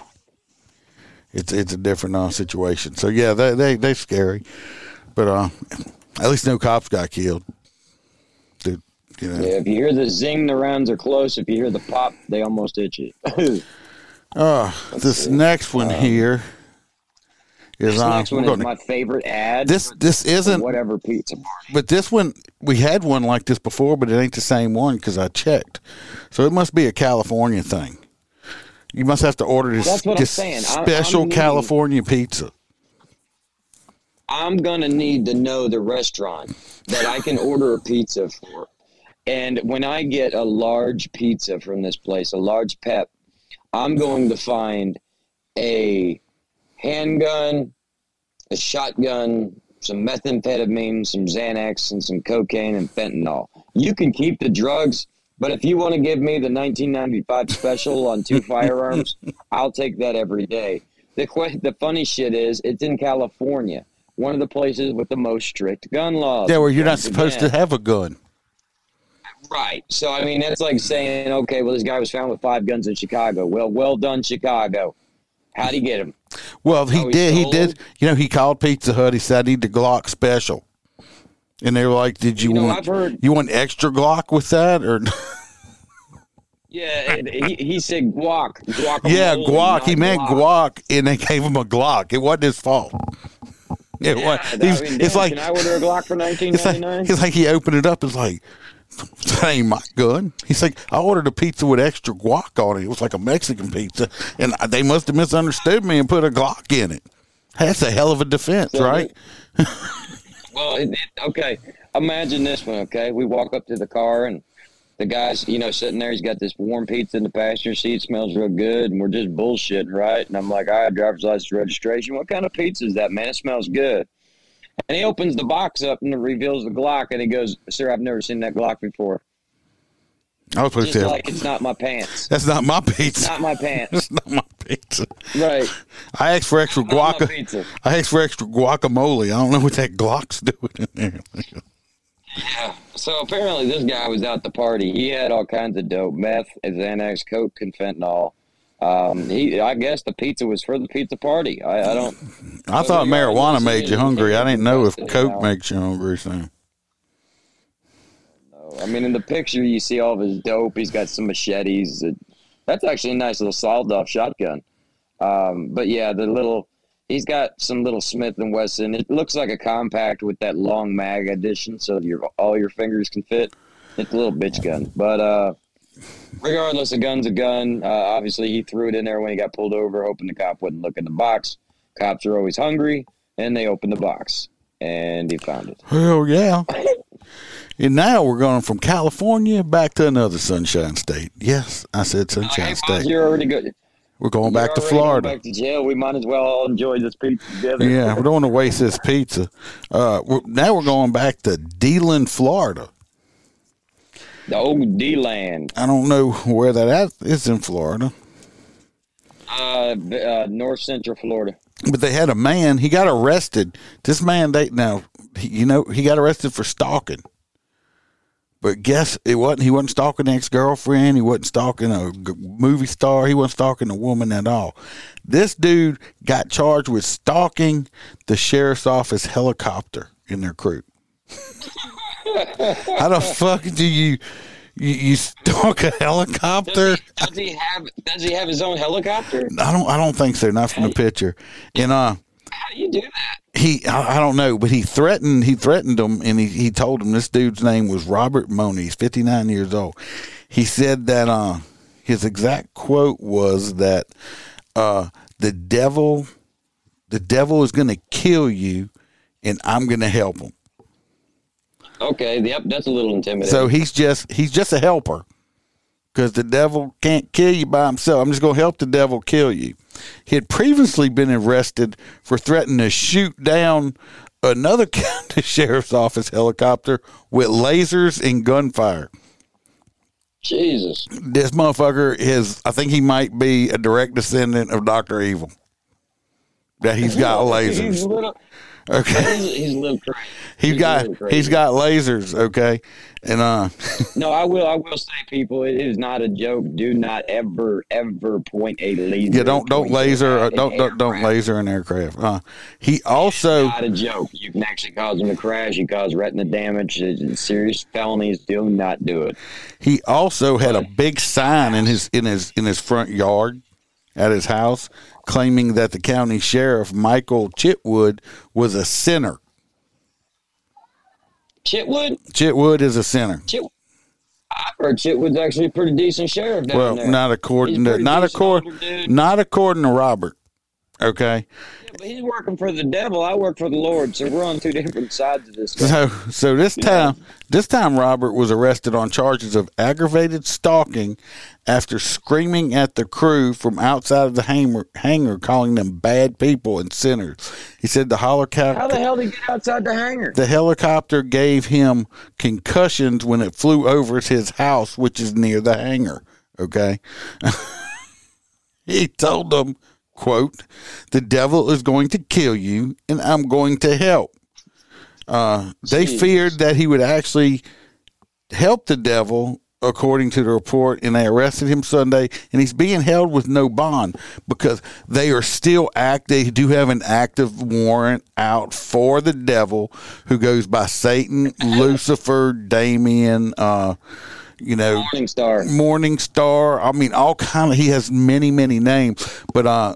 It's it's a different uh, situation. So yeah, they they they scary, but uh, at least no cops got killed. Dude, you know. Yeah, if you hear the zing, the rounds are close. If you hear the pop, they almost hit you. Uh, this next one here is This uh, next one is my favorite ad. this this isn't whatever pizza party. but this one we had one like this before, but it ain't the same one because I checked. So it must be a California thing. You must have to order this, That's what I'm this special I'm California pizza. I'm gonna need to know the restaurant that I can order a pizza for. And when I get a large pizza from this place, a large pep, I'm going to find a handgun, a shotgun, some methamphetamine, some Xanax, and some cocaine and fentanyl. You can keep the drugs, but if you want to give me the 1995 special on two firearms, I'll take that every day. The the funny shit is, it's in California, one of the places with the most strict gun laws. Yeah, where you're not supposed to have a gun. Right. So I mean, that's like saying, okay, well, this guy was found with five guns in Chicago. Well, well done, Chicago. How'd he get him? Well, he he did. He did. You know, he called Pizza Hut. He said, "I need the Glock special," and they were like, "Did you, You know, want heard- you want extra Glock with that or?" Yeah, he, he said guac. yeah, guac. He meant guac, and they gave him a Glock. It wasn't his fault. It Yeah, was. I mean, it's damn, like can I order a Glock for nineteen ninety nine? it's like he opened it up. It's like that ain't my gun. He's like, I ordered a pizza with extra guac on it. It was like a Mexican pizza, and they must have misunderstood me and put a Glock in it. That's a hell of a defense, So right? Well, it, it, okay. Imagine this one. Okay, we walk up to the car and the guy's, you know, sitting there. He's got this warm pizza in the passenger seat. Smells real good, and we're just bullshitting, right? And I'm like, all right, driver's license registration. What kind of pizza is that, man? It smells good. And he opens the box up and reveals the Glock, and he goes, "Sir, I've never seen that Glock before. I was supposed Just to. like it's not my pants. That's not my It's pizza. not my pants. That's not my pizza. Right. I asked for extra guaca. I asked for extra guacamole. I don't know what that Glock's doing in there. Yeah. So apparently, this guy was out the party. He had all kinds of dope, meth, Xanax, coke, and fentanyl. Um, he, I guess, the pizza was for the pizza party. I, I don't. I thought marijuana made you hungry. I didn't know if Coke makes you hungry. So I mean, in the picture, you see all of his dope. He's got some machetes. That's actually a nice little sawed-off shotgun. Um, but yeah, the little. He's got some little Smith and Wesson. It looks like a compact with that long mag addition, so your all your fingers can fit. It's a little bitch gun, but uh, regardless, a gun's a gun. Uh, obviously, he threw it in there when he got pulled over, hoping the cop wouldn't look in the box. Cops are always hungry, and they opened the box, and he found it. hell yeah. And now we're going from California back to another sunshine state. Yes, I said sunshine state. you're already good. We're going You're back to Florida. Back to jail. We might as well all enjoy this pizza together. Yeah, we don't want to waste this pizza. Uh, we're, now we're going back to Deland, Florida. The old D land, I don't know where that at. It's in Florida. uh, uh, North Central Florida. But they had a man. He got arrested. This man, they now, he, you know, he got arrested for stalking. But guess it wasn't. He wasn't stalking an ex girlfriend. He wasn't stalking a g- movie star. He wasn't stalking a woman at all. This dude got charged with stalking the sheriff's office helicopter in their crew. How the fuck do you you, you stalk a helicopter? Does he have? Does he have his own helicopter? I don't. I don't think so. Not from the picture. And uh, How do you do that? he I, I don't know, but he threatened he threatened him and he, he told him this dude's name was Robert Money. He's fifty nine years old. He said that uh his exact quote was that uh the devil the devil is gonna kill you and I'm gonna help him. Okay, yep, that's a little intimidating. So he's just he's just a helper. Because the devil can't kill you by himself. I'm just going to help the devil kill you. He had previously been arrested for threatening to shoot down another county sheriff's office helicopter with lasers and gunfire. Jesus, This motherfucker is, I think he might be a direct descendant of Dr. Evil. That he's got He's lasers. little, Okay. he's, he's a little crazy. He's a got crazy. he's got lasers, okay? And uh No, I will. I will say, people, it is not a joke. Do not ever, ever point a laser. yeah, don't don't laser uh, don't don't, don't laser an aircraft. Uh he also Not a joke. You can actually cause them to crash. You cause retina damage. It's serious felonies. Do not do it. He also had a big sign in his in his in his front yard at his house claiming that the county sheriff Michael Chitwood was a sinner. Chitwood. Chitwood is a sinner. Chit. I've heard Chitwood's actually a pretty decent sheriff down Well, there. not according to not according not according to Robert. Okay. He's working for the devil. I work for the Lord, so we're on two different sides of this. So, so this time, this time, Robert was arrested on charges of aggravated stalking after screaming at the crew from outside of the hangar, hangar calling them bad people and sinners. He said the helicopter, How the hell did he get outside the hangar? the helicopter gave him concussions when it flew over his house, which is near the hangar. Okay. he told them, quote, the devil is going to kill you and I'm going to help. Uh, they Jeez. feared that he would actually help the devil, according to the report, and they arrested him Sunday, and he's being held with no bond because they are still act. They do have an active warrant out for the devil, who goes by Satan, Lucifer, Damien. Uh, you know, Morning Star. Morning Star. I mean, all kind of. He has many, many names, but uh,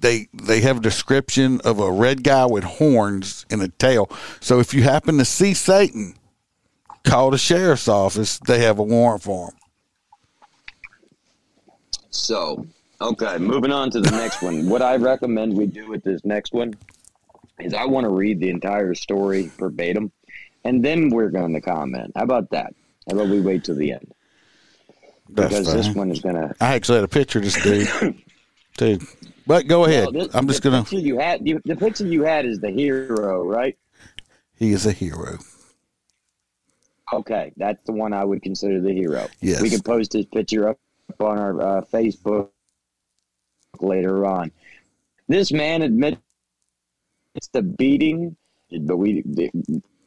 they they have a description of a red guy with horns and a tail. So if you happen to see Satan, call the sheriff's office. They have a warrant for him. So, okay, moving on to the next one. What I recommend we do with this next one is I want to read the entire story verbatim, and then we're going to comment. How about that? How about we wait till the end? That's Because this one is going to. I actually had a picture of this dude, dude. But go ahead. No, this- I'm just gonna. You had, the picture you had is the hero, right? He is a hero. Okay, that's the one I would consider the hero. Yes. We can post his picture up on our uh, Facebook later on. This man admits it's the beating, but we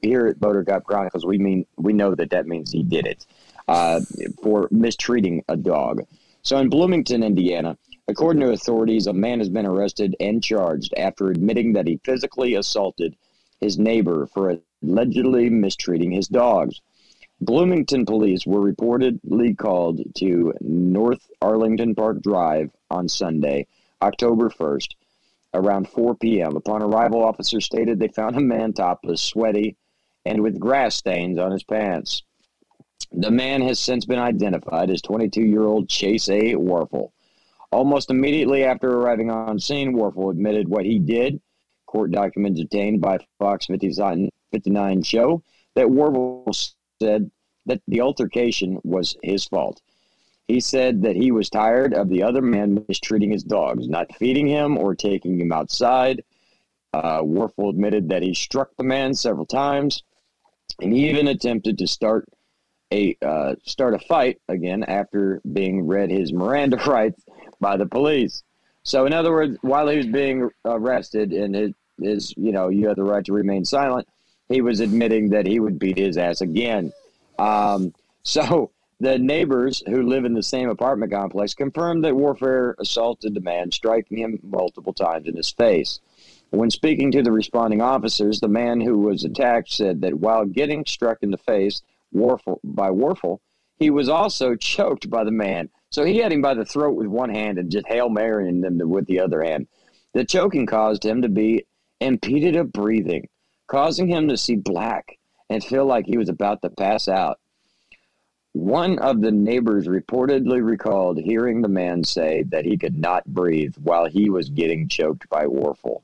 here at Motorcop Chronicles, we mean we know that that means he did it uh, for mistreating a dog. So in Bloomington, Indiana, according to authorities, a man has been arrested and charged after admitting that he physically assaulted his neighbor for allegedly mistreating his dogs. Bloomington police were reportedly called to North Arlington Park Drive on Sunday, October 1st, around 4 p.m. Upon arrival, officers stated they found a man topless, sweaty, and with grass stains on his pants. The man has since been identified as 22 year old Chase A. Warfel. Almost immediately after arriving on scene, Warfel admitted what he did. Court documents obtained by Fox 59, 59 show that Warfel said that the altercation was his fault. He said that he was tired of the other man mistreating his dogs, not feeding him or taking him outside. Uh, Warfel admitted that he struck the man several times, and even attempted to start a uh, start a fight again after being read his Miranda rights by the police. So, in other words, while he was being arrested and his, you know you have the right to remain silent, he was admitting that he would beat his ass again. Um, so the neighbors who live in the same apartment complex confirmed that Warfel assaulted the man, striking him multiple times in his face. When speaking to the responding officers, the man who was attacked said that while getting struck in the face by Warfel, he was also choked by the man. So he had him by the throat with one hand and just hail marrying them with the other hand. The choking caused him to be impeded of breathing, causing him to see black and feel like he was about to pass out. One of the neighbors reportedly recalled hearing the man say that he could not breathe while he was getting choked by Warfel.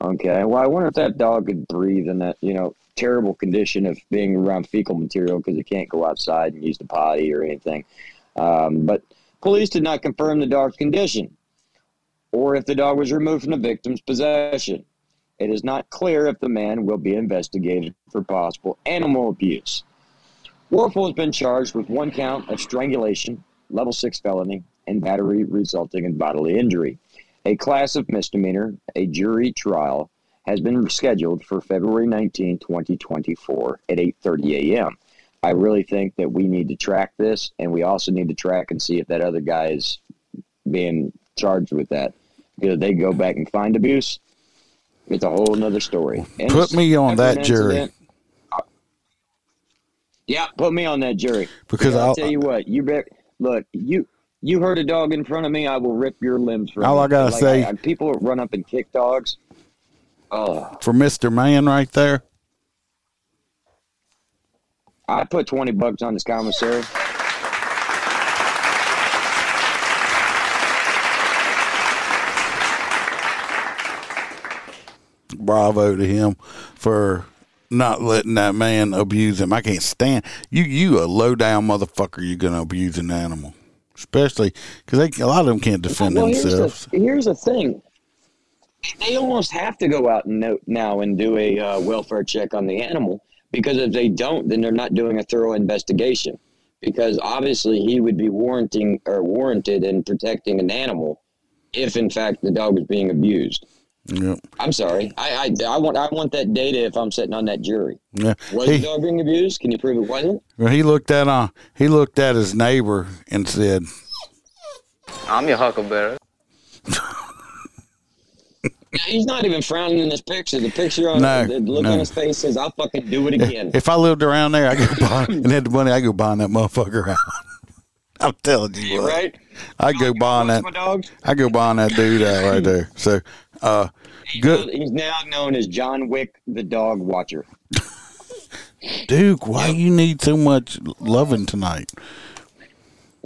Okay, well, I wonder if that dog could breathe in that, you know, terrible condition of being around fecal material because it can't go outside and use the potty or anything. Um, but police did not confirm the dog's condition or if the dog was removed from the victim's possession. It is not clear if the man will be investigated for possible animal abuse. Warfel has been charged with one count of strangulation, level six felony, and battery resulting in bodily injury. A class of misdemeanor, a jury trial, has been scheduled for February 19, 2024 at 8:30 a.m. I really think that we need to track this, and we also need to track and see if that other guy is being charged with that. Because they go back and find abuse, it's a whole nother story. And Put me on that jury. yeah, put me on that jury. Because I'll, I'll- tell you what, you bet. Look, you you hurt a dog in front of me, I will rip your limbs from. All you. I gotta Like, say- I- people run up and kick dogs. Oh, For Mister Man, right there. I put twenty bucks on this commissary. bravo to him for not letting that man abuse him. I can't stand you. You a low down motherfucker. You're gonna abuse an animal, especially because a lot of them can't defend well, themselves. Here's the, here's the thing. They almost have to go out and now and do a uh, welfare check on the animal because if they don't, then they're not doing a thorough investigation. Because obviously, he would be warranting or warranted in protecting an animal if, in fact, the dog was being abused. Yep. I'm sorry. I, I, I want I want that data if I'm sitting on that jury. Yeah. Was He, the dog being abused? Can you prove it wasn't? well, he looked at uh he looked at his neighbor and said, I'm your huckleberry. He's not even frowning in this picture. The picture on No, the look no. on his face says, "I'll fucking do it again." "If I lived around there, I could buy and had the money, I go buying that motherfucker out." I'm telling you, what. right? I go buying that. I go buying that dude out right there. So, uh, good He's now known as John Wick, the dog watcher. Duke. Why you need so much loving tonight?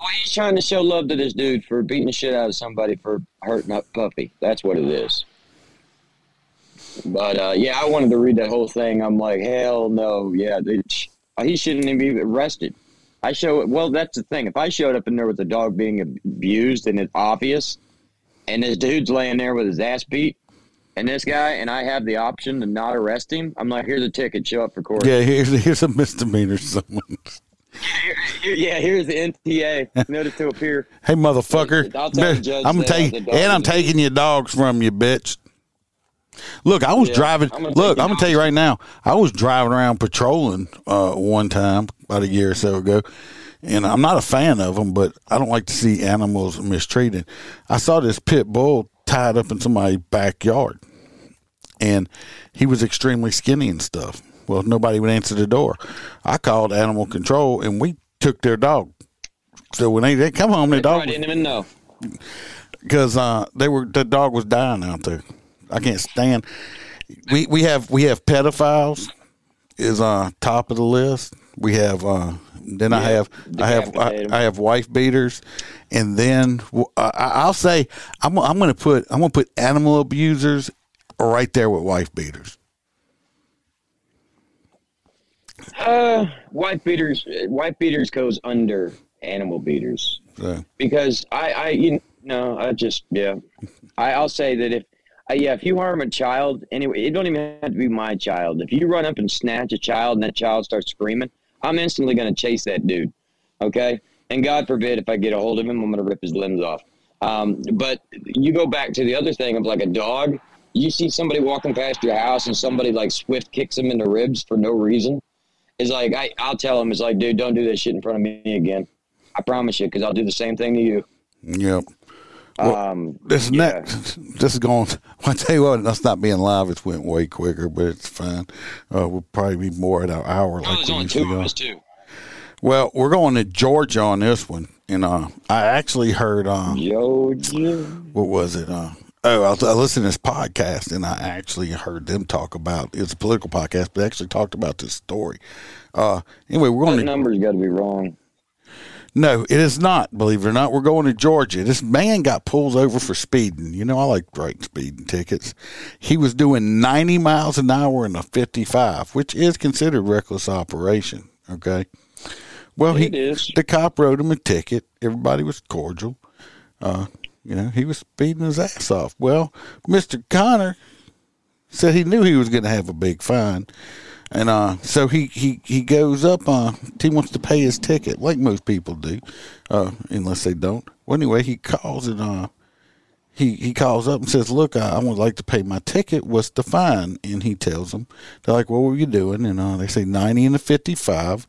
Well, he's trying to show love to this dude for beating the shit out of somebody for hurting up Puffy. That's what it is. But uh, yeah, I wanted to read that whole thing. I'm like, hell no, yeah, they, he shouldn't even be arrested. I show well, that's the thing. If I showed up in there with a dog being abused and it's obvious, and this dude's laying there with his ass beat, and this guy, and I have the option to not arrest him, I'm like, here's a ticket, show up for court. Yeah, here's here's a misdemeanor. Someone. Yeah, here's the NTA notice to appear. Hey, motherfucker! I'll tell the judge I'm that, uh, taking and I'm taking your dogs from you, bitch. Look, I was Yeah, driving. I'm look, I'm gonna tell you right now. I was driving around patrolling uh, one time about a year or so ago, and I'm not a fan of them, but I don't like to see animals mistreated. I saw this pit bull tied up in somebody's backyard, and he was extremely skinny and stuff. Well, nobody would answer the door. I called animal control, and we took their dog. So when they, they come home, their I dog didn't even know. because uh, they were the dog was dying out there. I can't stand. We we have we have pedophiles is uh top of the list. We have uh then I have I have I. I have wife beaters, and then uh, I, I'll say I'm I'm gonna put I'm gonna put animal abusers right there with wife beaters. Uh, wife beaters. Wife beaters goes under animal beaters So, because I, I, you know, I just, yeah, I, I'll say that if, uh, yeah, if you harm a child, anyway, it don't even have to be my child. If you run up and snatch a child and that child starts screaming, I'm instantly going to chase that dude. Okay, and God forbid if I get a hold of him, I'm going to rip his limbs off. Um, but you go back to the other thing of like a dog. You see somebody walking past your house and somebody like swift kicks him in the ribs for no reason. It's like I, I'll tell him, it's like, dude, don't do that shit in front of me again. I promise you, because I'll do the same thing to you. yep. Well, um, This yeah. next, this is going. I tell you what, that's not being live. It's went way quicker, but it's fine. Uh, we'll probably be more at our hour Oh, like there's we only two of us too. Well, we're going to Georgia on this one, and uh, I actually heard uh, Georgia. what was it? Uh, oh, I, I listened to this podcast, and I actually heard them talk about. It's a political podcast, but they actually talked about this story. Uh, anyway, we're going That to number's got to be wrong. No, it is not. Believe it or not, we're going to Georgia. This man got pulled over for speeding. You know, I like writing speeding tickets. He was doing 90 miles an hour in a 55, which is considered reckless operation. Okay. Well, It he is. the cop wrote him a ticket. Everybody was cordial. Uh, you know, he was speeding his ass off. Well, Mister Connor said he knew he was going to have a big fine. And uh, so he, he, he goes up. Uh, he wants to pay his ticket, like most people do, uh, unless they don't. Well, anyway, he calls and uh, he he calls up and says, "Look, I, I would like to pay my ticket. What's the fine?" And he tells them, "They're like, what were you doing?" And uh, they say ninety and a fifty-five.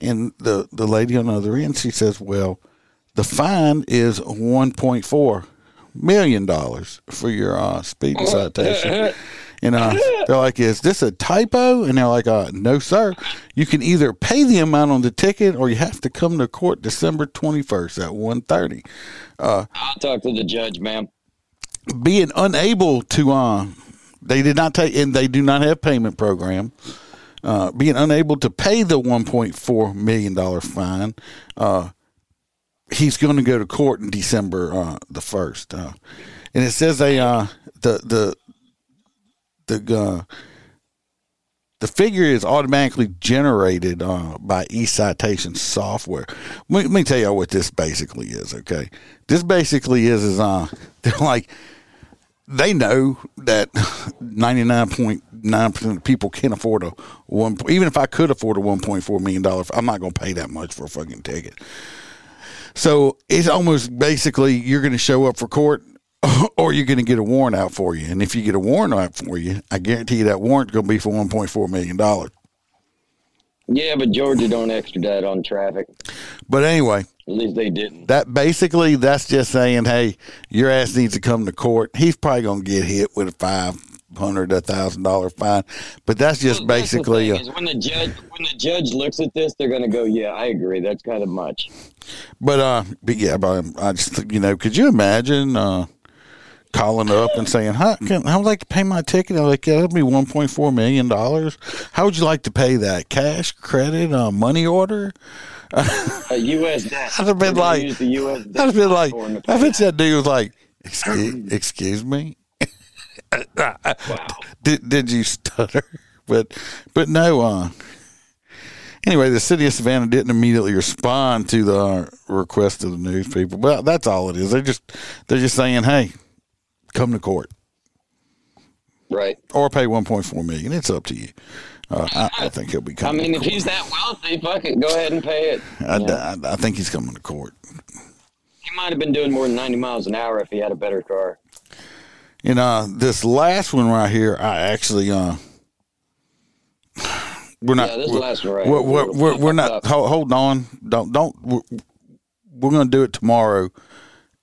And the the lady on the other end, she says, "Well, the fine is one point four million dollars for your uh, speeding citation." And uh, they're like, "Is this a typo?" And they're like, uh, "No, sir. You can either pay the amount on the ticket, or you have to come to court December twenty first at 1.30. I'll talk to the judge, ma'am. Being unable to, uh, they did not take, and they do not have payment program. Uh, being unable to pay the one point four million dollar fine, uh, he's going to go to court in December uh, the first. Uh, and it says they uh, the the the uh, the figure is automatically generated uh, by eCitation software. Let me, tell you what this basically is. Okay, this basically is is uh, they're like they know that ninety nine point nine percent of people can't afford a one. Even if I could afford a one point four million dollars, I'm not going to pay that much for a fucking ticket. So it's almost basically you're going to show up for court or you're going to get a warrant out for you. And if you get a warrant out for you, I guarantee you that warrant's going to be for $1.4 million. Yeah, but Georgia don't extradite on traffic. But anyway, At least they didn't. that basically, that's just saying, hey, your ass needs to come to court. He's probably going to get hit with a five hundred, a thousand dollar fine. But that's just Well, that's the basically, uh, is when the judge when the judge looks at this, they're going to go, "Yeah, I agree. That's kind of much." but, uh, but yeah, but I just, you know, could you imagine, uh, calling up and saying, "How can I would like to pay my ticket?" I'm like, "Yeah, that'll be 1.4 million dollars. How would you like to pay that? Cash, credit, uh, money order?" A U.S. debt. I'd have been like. I'd have been like, platform to pay I bet that. dude was like, "Excuse, excuse me." Did did you stutter? But but no. Uh, anyway, the city of Savannah didn't immediately respond to the uh, request of the news people. Well, that's all it is. They're just they're just saying, "Hey, come to court Right. or pay 1.4 million. It's up to you." Uh, I, I think he'll be coming. I mean, if he's that wealthy, fuck it, go ahead and pay it. I, Yeah. I, I think he's coming to court. He might have been doing more than 90 miles an hour if he had a better car. You know, this last one right here, I actually uh we're not Yeah, this we're, last one right we're, we're we're, we're not hold, hold on. Don't don't we're, we're going to do it tomorrow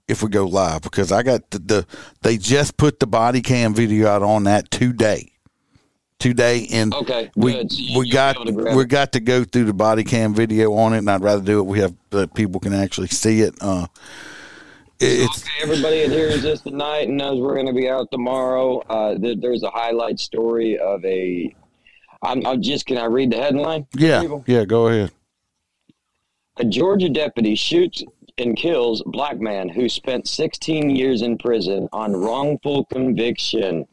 if we go live because I got the, the they just put the body cam video out on that today. Today and Okay, we. So we got be able to grab we it. got to go through the body cam video on it and I'd rather do it we have that people can actually see it uh it's okay, everybody that hears this tonight and knows we're going to be out tomorrow. Uh, there, there's a highlight story of a. I'm, I'm just. Can I read the headline? yeah people? yeah go ahead A Georgia deputy shoots and kills black man who spent 16 years in prison on wrongful conviction.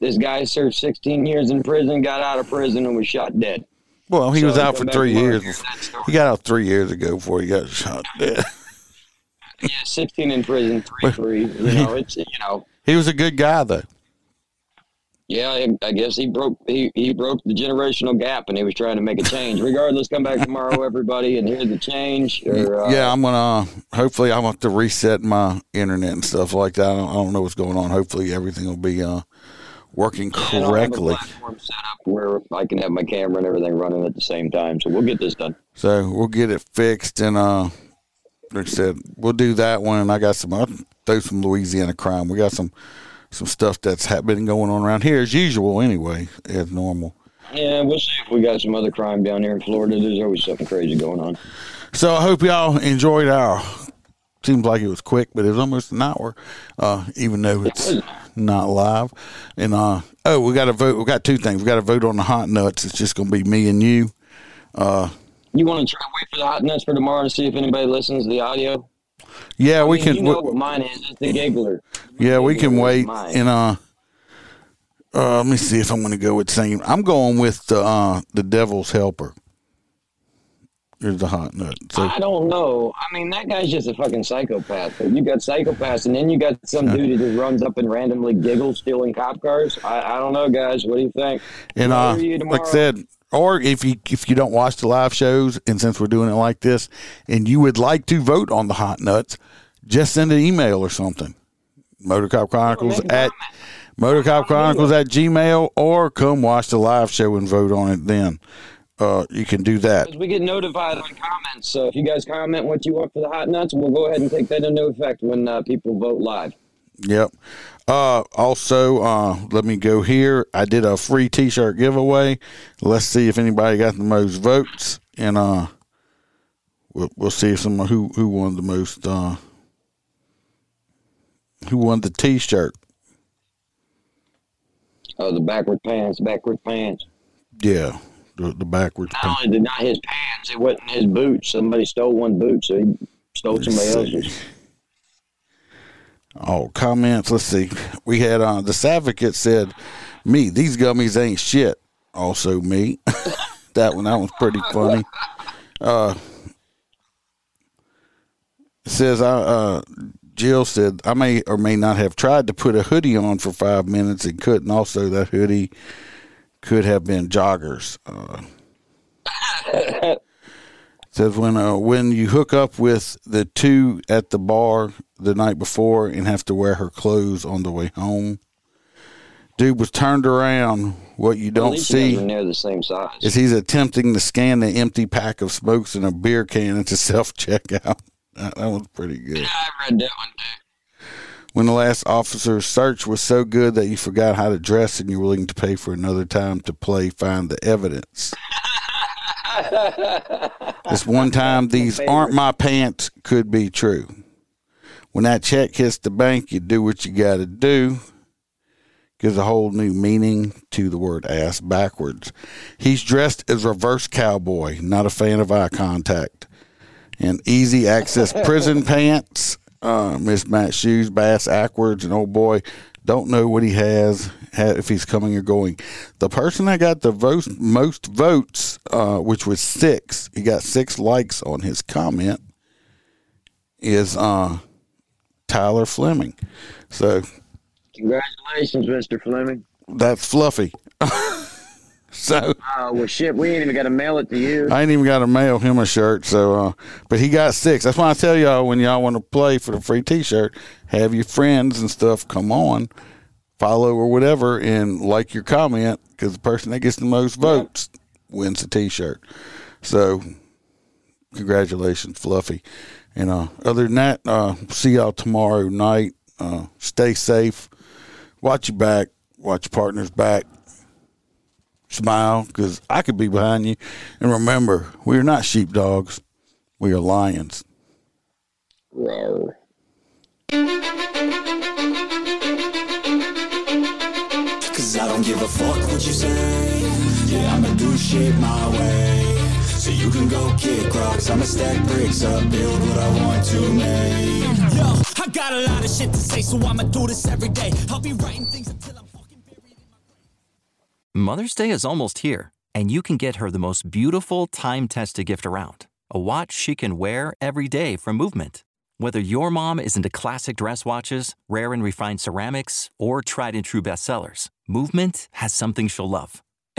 This guy served 16 years in prison, got out of prison, and was shot dead. Well, he So was out for three years. and hear that story. He got out three years ago before he got shot dead. Yeah, 16 in prison, three three. You know, it's you know, He was a good guy, though. Yeah. I, I guess he broke he, he broke the generational gap, and he was trying to make a change. Regardless, come back tomorrow, everybody, and hear the change. Or, uh, yeah, I'm gonna. Hopefully, gonna have to reset my internet and stuff like that. I don't, I don't know what's going on. Hopefully, everything will be uh, working and I'll have a correctly. platform set up where I can have my camera and everything running at the same time. So we'll get this done. So we'll get it fixed, and uh, like I said, we'll do that one. I got some. I'll throw some Louisiana crime. We got some some stuff that's ha- been going on around here as usual. Anyway, as normal. Yeah, we'll see if we got some other crime down here in Florida. There's always something crazy going on. So I hope y'all enjoyed our. Seems like it was quick, but it was almost an hour, uh, even though it's not live. And uh, oh, we got to vote. We got two things. We got to vote on the hot nuts. It's just going to be me and you. You want to try wait for the hot nuts for tomorrow to see if anybody listens to the audio? Yeah, I we mean, can. You know we- what mine is? It's the giggler. yeah, we can Giggler is wait. And uh, uh, let me see if I'm going to go with same. I'm going with the uh, the Devil's Helper. Here's the hot nut. So I don't know. I mean, that guy's just a fucking psychopath. You got psychopaths, and then you got some dude who just runs up and randomly giggles stealing cop cars. I, I don't know, guys. What do you think? And uh, you like. I said, or if you if you don't watch the live shows, and since we're doing it like this, and you would like to vote on the hot nuts, just send an email or something. Motorcop Chronicles at Motorcop Chronicles at Gmail, or come watch the live show and vote on it. Then uh, you can do that. We get notified on comments. So if you guys comment what you want for the hot nuts, we'll go ahead and take that into effect when uh, people vote live. Yep. Uh, also, uh, let me go here. I did a free T-shirt giveaway. Let's see if anybody got the most votes, and uh, we'll we'll see if someone who who won the most. Uh, who won the T-shirt? Oh, the backward pants, backward pants. Yeah, the, the backwards. Not only did not his pants, it wasn't his boots. Somebody stole one boot, so he stole somebody see. else's. Oh, comments. Let's see. We had uh, the Advocate said Me, these gummies ain't shit. Also me. that one, that one's pretty funny. Uh, says I uh, Jill said I may or may not have tried to put a hoodie on for five minutes and couldn't. Also, that hoodie could have been joggers. Uh, says when uh, when you hook up with the two at the bar the night before and have to wear her clothes on the way home. Dude was turned around. What you don't least you guys see near the same size. is he's attempting to scan the empty pack of smokes in a beer can at the self checkout. That, that was pretty good. Yeah, I read that one too. When the last officer's search was so good that you forgot how to dress and you're willing to pay for another time to play find the evidence. this one time, these aren't my pants could be true. When that check hits the bank, you do what you got to do. Gives a whole new meaning to the word ass backwards. He's dressed as reverse cowboy, not a fan of eye contact. And easy access prison pants, uh, mismatched shoes, bass backwards, and old boy, don't know what he has, if he's coming or going. The person that got the votes, most votes, uh, which was six, he got six likes on his comment, is uh, Tyler Fleming. So Congratulations, Mr. Fleming. that's fluffy. so Oh, well, shit, we ain't even got to mail it to you. I ain't even got to mail him a shirt. So, uh, but he got six. That's why I tell y'all when y'all want to play for the free T-shirt, have your friends and stuff come on, follow or whatever, and like your comment because the person that gets the most votes wins the T-shirt. So, congratulations, Fluffy. And uh, other than that, uh, see y'all tomorrow night. Uh, stay safe. Watch your back. Watch your partner's back smile because I could be behind you. And remember, we are not sheepdogs, we are lions. Rawr. Cause I don't give a fuck what you say. Yeah, I'ma do shit my way. So you can go kick rocks. I'ma stack bricks up, build what I want to make. Yo, I got a lot of shit to say, so I'ma do this every day. I'll be writing things until I'm fucking buried in my Mother's Day is almost here, and you can get her the most beautiful time tested gift around a watch she can wear every day from Movement. Whether your mom is into classic dress watches, rare and refined ceramics, or tried and true bestsellers, Movement has something she'll love.